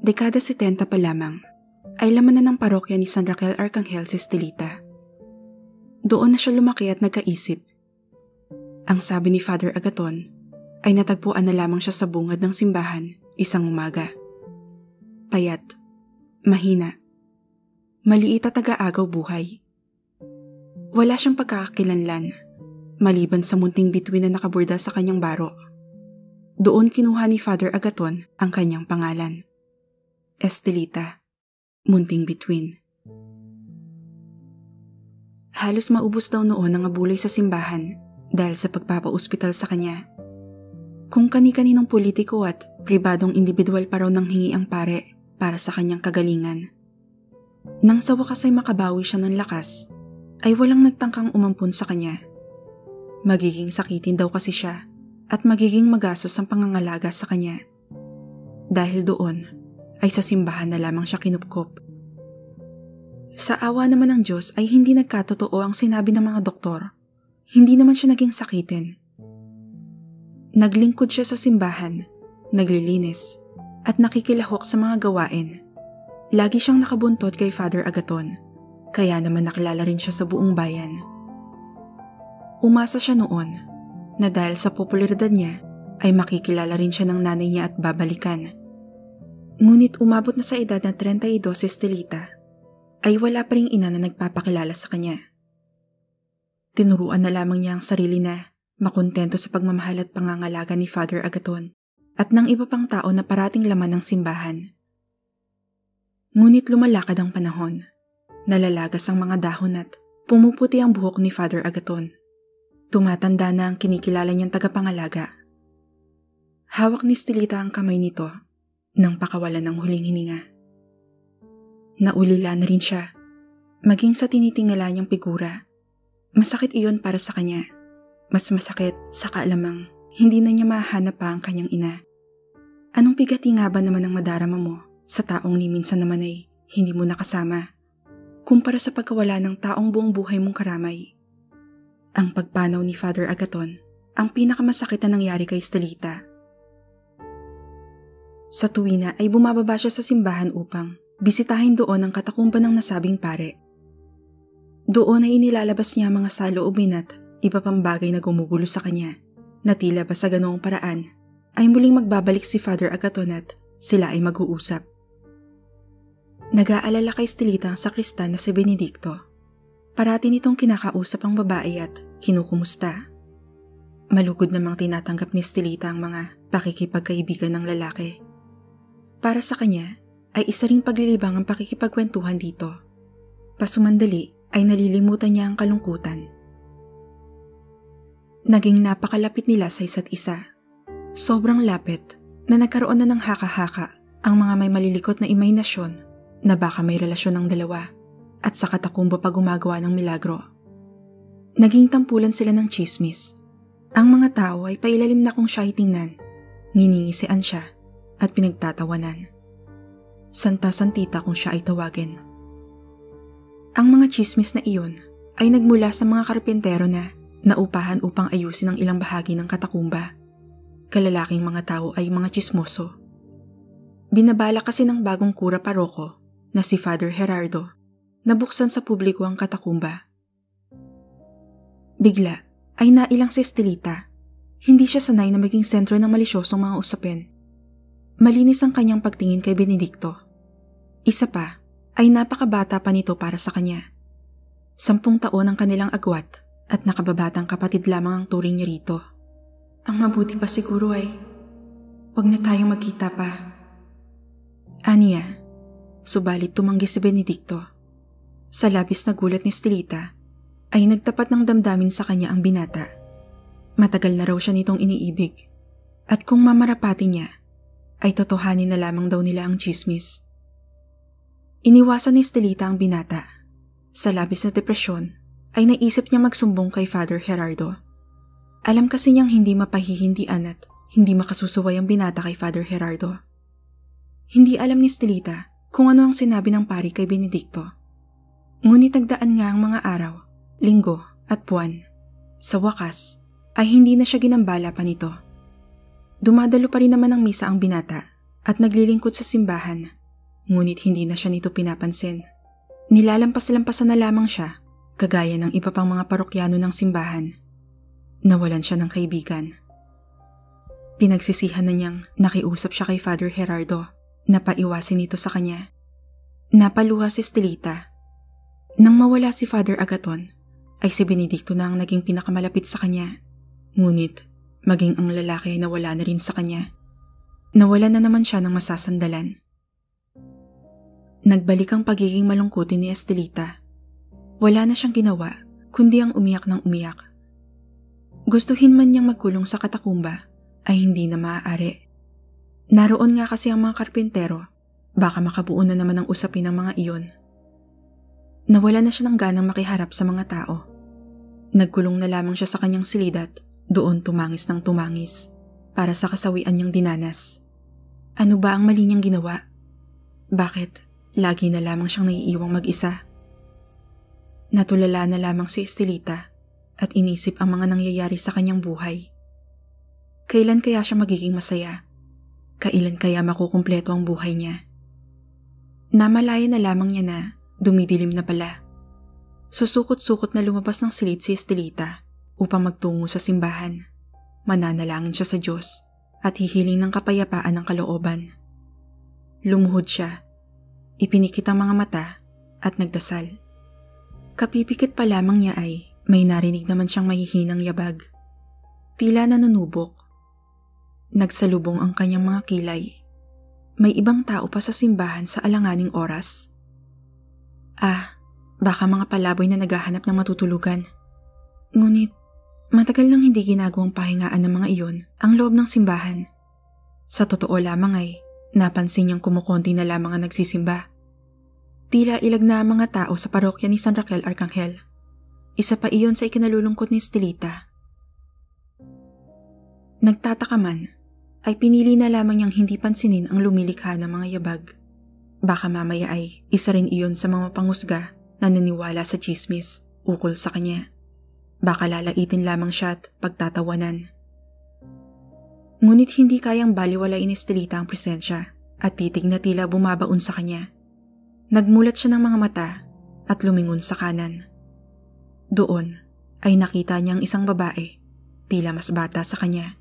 Dekada 70 pa lamang ay laman na ng parokya ni San Raquel Arcangel si Stelita. Doon na siya lumaki at nagkaisip. Ang sabi ni Father Agaton ay natagpuan na lamang siya sa bungad ng simbahan isang umaga. Payat, mahina, maliit at taga-agaw buhay. Wala siyang pagkakakilanlan, maliban sa munting bituin na nakaburda sa kanyang baro. Doon kinuha ni Father Agaton ang kanyang pangalan. Estelita, munting bituin. Halos maubos daw noon ang abuloy sa simbahan dahil sa pagpapauspital sa kanya. Kung kani-kaninong politiko at pribadong individual pa raw nang hingi ang pare para sa kanyang kagalingan. Nang sa wakas ay makabawi siya ng lakas, ay walang nagtangkang umampun sa kanya. Magiging sakitin daw kasi siya at magiging magasos ang pangangalaga sa kanya. Dahil doon, ay sa simbahan na lamang siya kinupkop. Sa awa naman ng Diyos ay hindi nagkatotoo ang sinabi ng mga doktor. Hindi naman siya naging sakitin. Naglingkod siya sa simbahan, naglilinis, at nakikilahok sa mga gawain. Lagi siyang nakabuntot kay Father Agaton, kaya naman nakilala rin siya sa buong bayan. Umasa siya noon na dahil sa popularidad niya ay makikilala rin siya ng nanay niya at babalikan Ngunit umabot na sa edad na 32 si Estelita, ay wala pa ring ina na nagpapakilala sa kanya. Tinuruan na lamang niya ang sarili na makontento sa pagmamahal at pangangalaga ni Father Agaton at ng iba pang tao na parating laman ng simbahan. Ngunit lumalakad ang panahon. Nalalagas ang mga dahon at pumuputi ang buhok ni Father Agaton. Tumatanda na ang kinikilala niyang tagapangalaga. Hawak ni Stilita ang kamay nito nang pakawalan ng huling hininga. Naulila na rin siya, maging sa tinitingala niyang figura. Masakit iyon para sa kanya. Mas masakit sa kaalamang hindi na niya mahanap pa ang kanyang ina. Anong bigati nga ba naman ang madarama mo sa taong ni minsan naman ay hindi mo nakasama kumpara sa pagkawala ng taong buong buhay mong karamay? Ang pagpanaw ni Father Agaton ang pinakamasakit na nangyari kay Stelita sa tuwina ay bumababa siya sa simbahan upang bisitahin doon ang katakumba ng nasabing pare. Doon ay inilalabas niya mga saloobin at iba pang bagay na gumugulo sa kanya na tila ba sa ganoong paraan ay muling magbabalik si Father Agaton at sila ay mag-uusap. Nag-aalala kay Stilita ang sakristan na si Benedicto. Parati nitong kinakausap ang babae at kinukumusta. Malugod namang tinatanggap ni Stilita ang mga pakikipagkaibigan ng lalaki para sa kanya ay isa ring paglilibang ang pakikipagkwentuhan dito. Pasumandali ay nalilimutan niya ang kalungkutan. Naging napakalapit nila sa isa't isa. Sobrang lapit na nagkaroon na ng haka-haka ang mga may malilikot na imahinasyon na baka may relasyon ng dalawa at sa katakumbo pa gumagawa ng milagro. Naging tampulan sila ng chismis. Ang mga tao ay pailalim na kung siya ay tingnan. Nginingisian siya at pinagtatawanan. Santa-santita kung siya ay tawagin. Ang mga chismis na iyon ay nagmula sa mga karpentero na naupahan upang ayusin ang ilang bahagi ng katakumba. Kalalaking mga tao ay mga chismoso. Binabala kasi ng bagong kura paroko na si Father Gerardo na buksan sa publiko ang katakumba. Bigla ay nailang si Estelita. Hindi siya sanay na maging sentro ng malisyosong mga usapin Malinis ang kanyang pagtingin kay Benedicto. Isa pa, ay napakabata pa nito para sa kanya. Sampung taon ang kanilang agwat at nakababatang kapatid lamang ang turing niya rito. Ang mabuti pa siguro ay, wag na tayong magkita pa. Aniya, subalit tumanggi si Benedicto. Sa labis na gulat ni Stilita, ay nagtapat ng damdamin sa kanya ang binata. Matagal na raw siya nitong iniibig. At kung mamarapati niya, ay totohanin na lamang daw nila ang chismis. Iniwasan ni Estelita ang binata. Sa labis na depresyon, ay naisip niya magsumbong kay Father Gerardo. Alam kasi niyang hindi mapahihindian at hindi makasusuway ang binata kay Father Gerardo. Hindi alam ni Estelita kung ano ang sinabi ng pari kay Benedicto. Ngunit nagdaan nga ang mga araw, linggo at buwan. Sa wakas, ay hindi na siya ginambala pa nito. Dumadalo pa rin naman ang misa ang binata at naglilingkod sa simbahan, ngunit hindi na siya nito pinapansin. Nilalampas-lampasan na lamang siya, kagaya ng iba pang mga parokyano ng simbahan. Nawalan siya ng kaibigan. Pinagsisihan na niyang nakiusap siya kay Father Gerardo na paiwasin ito sa kanya. Napaluha si Stelita. Nang mawala si Father Agaton, ay si Benedicto na ang naging pinakamalapit sa kanya. Ngunit, maging ang lalaki ay nawala na rin sa kanya. Nawala na naman siya ng masasandalan. Nagbalik ang pagiging malungkutin ni Estelita. Wala na siyang ginawa, kundi ang umiyak ng umiyak. Gustuhin man niyang magkulong sa katakumba, ay hindi na maaari. Naroon nga kasi ang mga karpintero, baka makabuo na naman ang usapin ng mga iyon. Nawala na siya ng ganang makiharap sa mga tao. Nagkulong na lamang siya sa kanyang silidat, doon tumangis ng tumangis, para sa kasawian niyang dinanas. Ano ba ang mali niyang ginawa? Bakit lagi na lamang siyang naiiwang mag-isa? Natulala na lamang si Estelita at inisip ang mga nangyayari sa kanyang buhay. Kailan kaya siya magiging masaya? Kailan kaya makukumpleto ang buhay niya? Namalaya na lamang niya na dumidilim na pala. Susukot-sukot na lumabas ng silid si Estelita upang magtungo sa simbahan. Mananalangin siya sa Diyos at hihiling ng kapayapaan ng kalooban. Lumuhod siya, ipinikit ang mga mata at nagdasal. Kapipikit pa lamang niya ay may narinig naman siyang mahihinang yabag. Tila nanunubok Nagsalubong ang kanyang mga kilay. May ibang tao pa sa simbahan sa alanganing oras. Ah, baka mga palaboy na naghahanap ng matutulugan. Ngunit, matagal nang hindi ginagawang pahingaan ng mga iyon ang loob ng simbahan. Sa totoo lamang ay, napansin niyang kumukonti na lamang ang nagsisimba. Tila ilag na ang mga tao sa parokya ni San Raquel Arcangel. Isa pa iyon sa ikinalulungkot ni Estelita. Nagtataka man ay pinili na lamang niyang hindi pansinin ang lumilikha ng mga yabag. Baka mamaya ay isa rin iyon sa mga pangusga na naniwala sa chismis ukol sa kanya. Baka lalaitin lamang siya at pagtatawanan. Ngunit hindi kayang baliwalain ni Estelita ang presensya at titig na tila bumabaon sa kanya. Nagmulat siya ng mga mata at lumingon sa kanan. Doon ay nakita niyang isang babae, tila mas bata sa kanya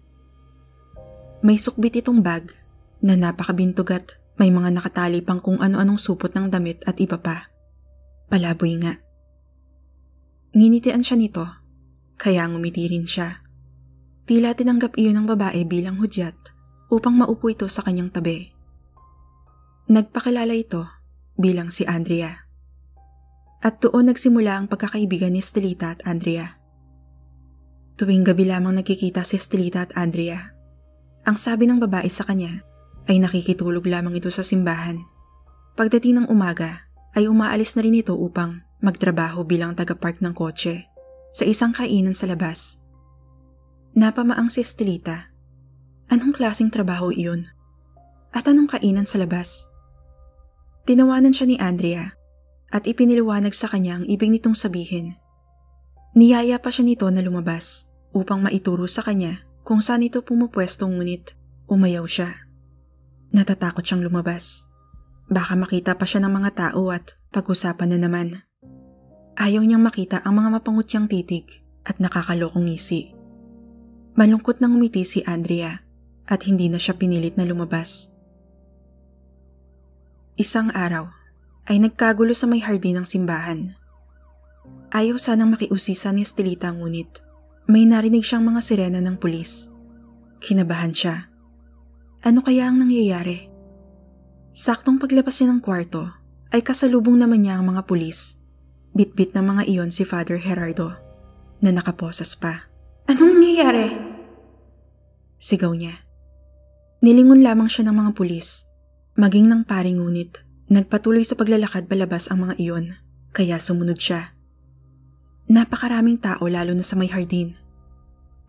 may sukbit itong bag na napakabintog at may mga nakatali pang kung ano-anong supot ng damit at iba pa. Palaboy nga. Nginitian siya nito, kaya ngumiti rin siya. Tila tinanggap iyon ng babae bilang hudyat upang maupo ito sa kanyang tabi. Nagpakilala ito bilang si Andrea. At doon nagsimula ang pagkakaibigan ni Estelita at Andrea. Tuwing gabi lamang nagkikita si Estelita at Andrea ang sabi ng babae sa kanya ay nakikitulog lamang ito sa simbahan. Pagdating ng umaga ay umaalis na rin ito upang magtrabaho bilang taga-park ng kotse sa isang kainan sa labas. Napamaang si Estelita. Anong klaseng trabaho iyon? At anong kainan sa labas? Tinawanan siya ni Andrea at ipiniliwanag sa kanya ang ibig nitong sabihin. Niyaya pa siya nito na lumabas upang maituro sa kanya kung saan ito pumupwesto ngunit umayaw siya. Natatakot siyang lumabas. Baka makita pa siya ng mga tao at pag-usapan na naman. Ayaw niyang makita ang mga mapangutyang titig at nakakalokong ngisi. Malungkot nang umiti si Andrea at hindi na siya pinilit na lumabas. Isang araw ay nagkagulo sa may hardin ng simbahan. Ayaw sanang makiusisa ni Estelita ngunit may narinig siyang mga sirena ng pulis. Kinabahan siya. Ano kaya ang nangyayari? Saktong paglabas niya ng kwarto, ay kasalubong naman niya ang mga pulis. Bitbit ng mga iyon si Father Gerardo, na nakaposas pa. Anong nangyayari? Sigaw niya. Nilingon lamang siya ng mga pulis. Maging ng paring ngunit, nagpatuloy sa paglalakad palabas ang mga iyon, kaya sumunod siya. Napakaraming tao lalo na sa may hardin.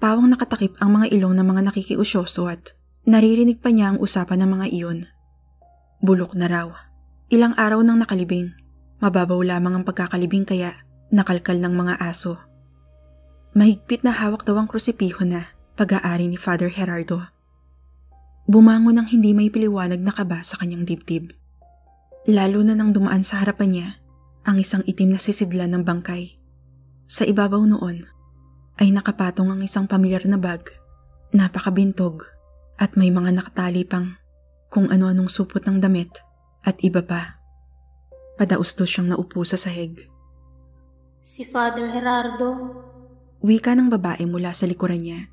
Pawang nakatakip ang mga ilong ng mga nakikiusyoso at naririnig pa niya ang usapan ng mga iyon. Bulok na raw. Ilang araw nang nakalibing. Mababaw lamang ang pagkakalibing kaya nakalkal ng mga aso. Mahigpit na hawak daw ang krusipiho na pag-aari ni Father Gerardo. Bumangon ng hindi may piliwanag na kaba sa kanyang dibdib. Lalo na nang dumaan sa harapan niya ang isang itim na sisidlan ng bangkay. Sa ibabaw noon ay nakapatong ang isang pamilyar na bag, napakabintog at may mga nakatali pang kung ano-anong supot ng damit at iba pa. Padaustos siyang naupo sa sahig. Si Father Gerardo. Wika ng babae mula sa likuran niya.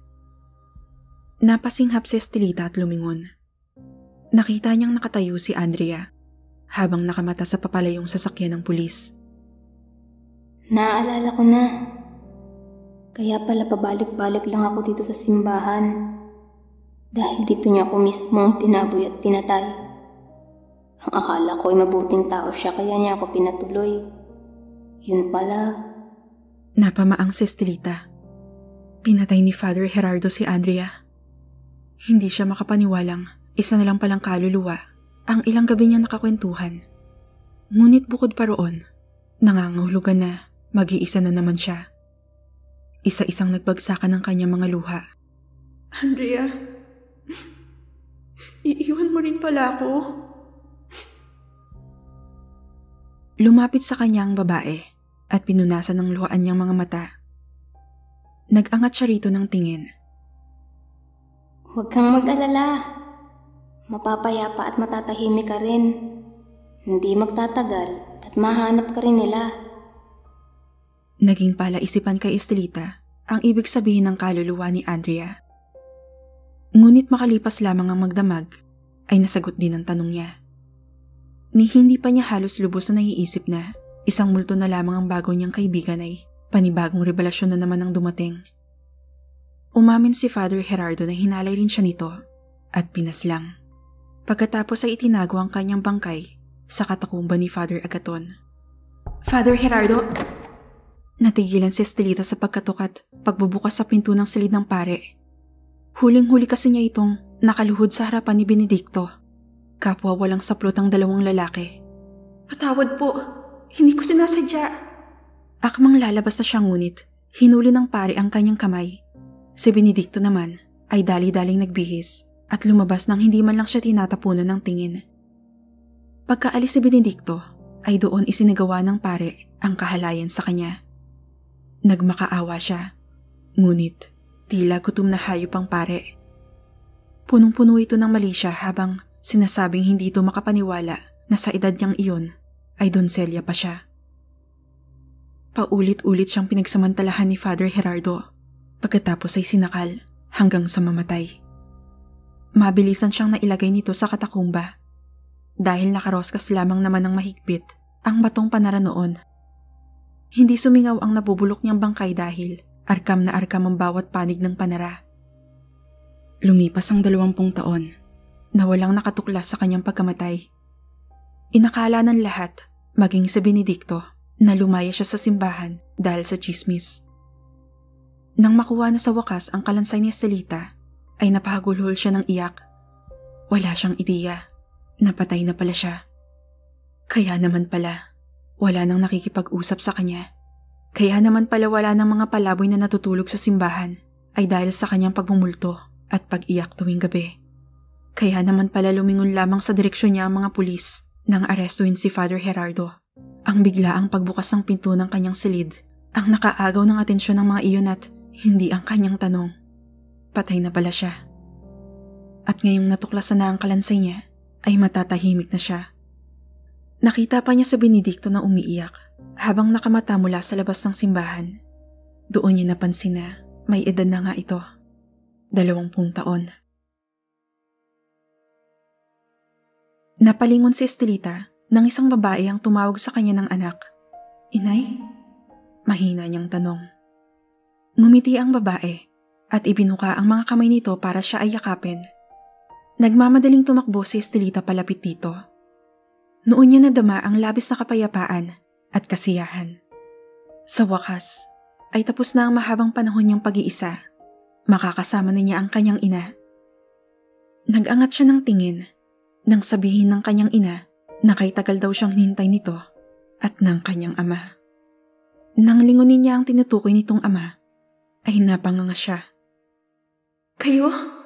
Napasinghap si Estelita at lumingon. Nakita niyang nakatayo si Andrea habang nakamata sa papalayong sasakyan ng pulis. Naaalala ko na. Kaya pala pabalik-balik lang ako dito sa simbahan. Dahil dito niya ako mismo tinaboy at pinatay. Ang akala ko ay mabuting tao siya kaya niya ako pinatuloy. Yun pala. Napamaang si Estelita. Pinatay ni Father Gerardo si Andrea. Hindi siya makapaniwalang isa na lang palang kaluluwa ang ilang gabi niya nakakwentuhan. Ngunit bukod pa roon, nangangahulugan na mag-iisa na naman siya. Isa-isang nagbagsakan ng kanyang mga luha. Andrea, iiwan mo rin pala ako. Lumapit sa kanya ang babae at pinunasan ng luhaan niyang mga mata. Nag-angat siya rito ng tingin Huwag kang mag-alala. Mapapayapa at matatahimik ka rin. Hindi magtatagal at mahanap ka rin nila. Naging palaisipan kay Estelita ang ibig sabihin ng kaluluwa ni Andrea. Ngunit makalipas lamang ang magdamag, ay nasagot din ang tanong niya. Ni hindi pa niya halos lubos na naiisip na isang multo na lamang ang bago niyang kaibigan ay panibagong revelasyon na naman ang dumating. Umamin si Father Gerardo na hinalay rin siya nito at pinaslang. Pagkatapos ay itinago ang kanyang bangkay sa katakumba ni Father Agaton. Father Gerardo! Natigilan si Estelita sa pagkatukat pagbubukas sa pinto ng silid ng pare. Huling-huli kasi niya itong nakaluhod sa harapan ni Benedicto. Kapwa walang saplot ang dalawang lalaki. Patawad po, hindi ko sinasadya. Akmang lalabas na siya ngunit, hinuli ng pare ang kanyang kamay Si Benedicto naman ay dali-daling nagbihis at lumabas nang hindi man lang siya tinatapunan ng tingin. Pagkaalis si Benedicto ay doon isinagawa ng pare ang kahalayan sa kanya. Nagmakaawa siya, ngunit tila gutom na hayop ang pare. Punong-puno ito ng mali siya habang sinasabing hindi ito makapaniwala na sa edad niyang iyon ay donselya pa siya. Paulit-ulit siyang pinagsamantalahan ni Father Gerardo Pagkatapos ay sinakal hanggang sa mamatay. Mabilisan siyang nailagay nito sa katakumba dahil nakaroskas lamang naman ng mahigpit ang batong panara noon. Hindi sumingaw ang nabubulok niyang bangkay dahil arkam na arkam ang bawat panig ng panara. Lumipas ang dalawampung taon na walang nakatuklas sa kanyang pagkamatay. Inakala ng lahat, maging sa Benedicto, na lumaya siya sa simbahan dahil sa chismis. Nang makuha na sa wakas ang kalansay ni Estelita, ay napahagulhol siya ng iyak. Wala siyang ideya. Napatay na pala siya. Kaya naman pala, wala nang nakikipag-usap sa kanya. Kaya naman pala wala nang mga palaboy na natutulog sa simbahan ay dahil sa kanyang pagmumulto at pag-iyak tuwing gabi. Kaya naman pala lumingon lamang sa direksyon niya ang mga pulis nang arestuin si Father Gerardo. Ang bigla ang pagbukas ng pinto ng kanyang silid ang nakaagaw ng atensyon ng mga iyon at hindi ang kanyang tanong. Patay na pala siya. At ngayong natuklasan na ang kalansay niya, ay matatahimik na siya. Nakita pa niya sa Benedicto na umiiyak habang nakamata mula sa labas ng simbahan. Doon niya napansin na may edad na nga ito. Dalawampung taon. Napalingon si Estelita nang isang babae ang tumawag sa kanya ng anak. Inay? Mahina niyang tanong. Ngumiti ang babae at ibinuka ang mga kamay nito para siya ay yakapin. Nagmamadaling tumakbo si Estelita palapit dito. Noon niya nadama ang labis na kapayapaan at kasiyahan. Sa wakas, ay tapos na ang mahabang panahon niyang pag-iisa. Makakasama na niya ang kanyang ina. Nagangat siya ng tingin nang sabihin ng kanyang ina na kay tagal daw siyang hinintay nito at ng kanyang ama. Nang lingunin niya ang tinutukoy nitong ama, ay napanganga siya. Kayo?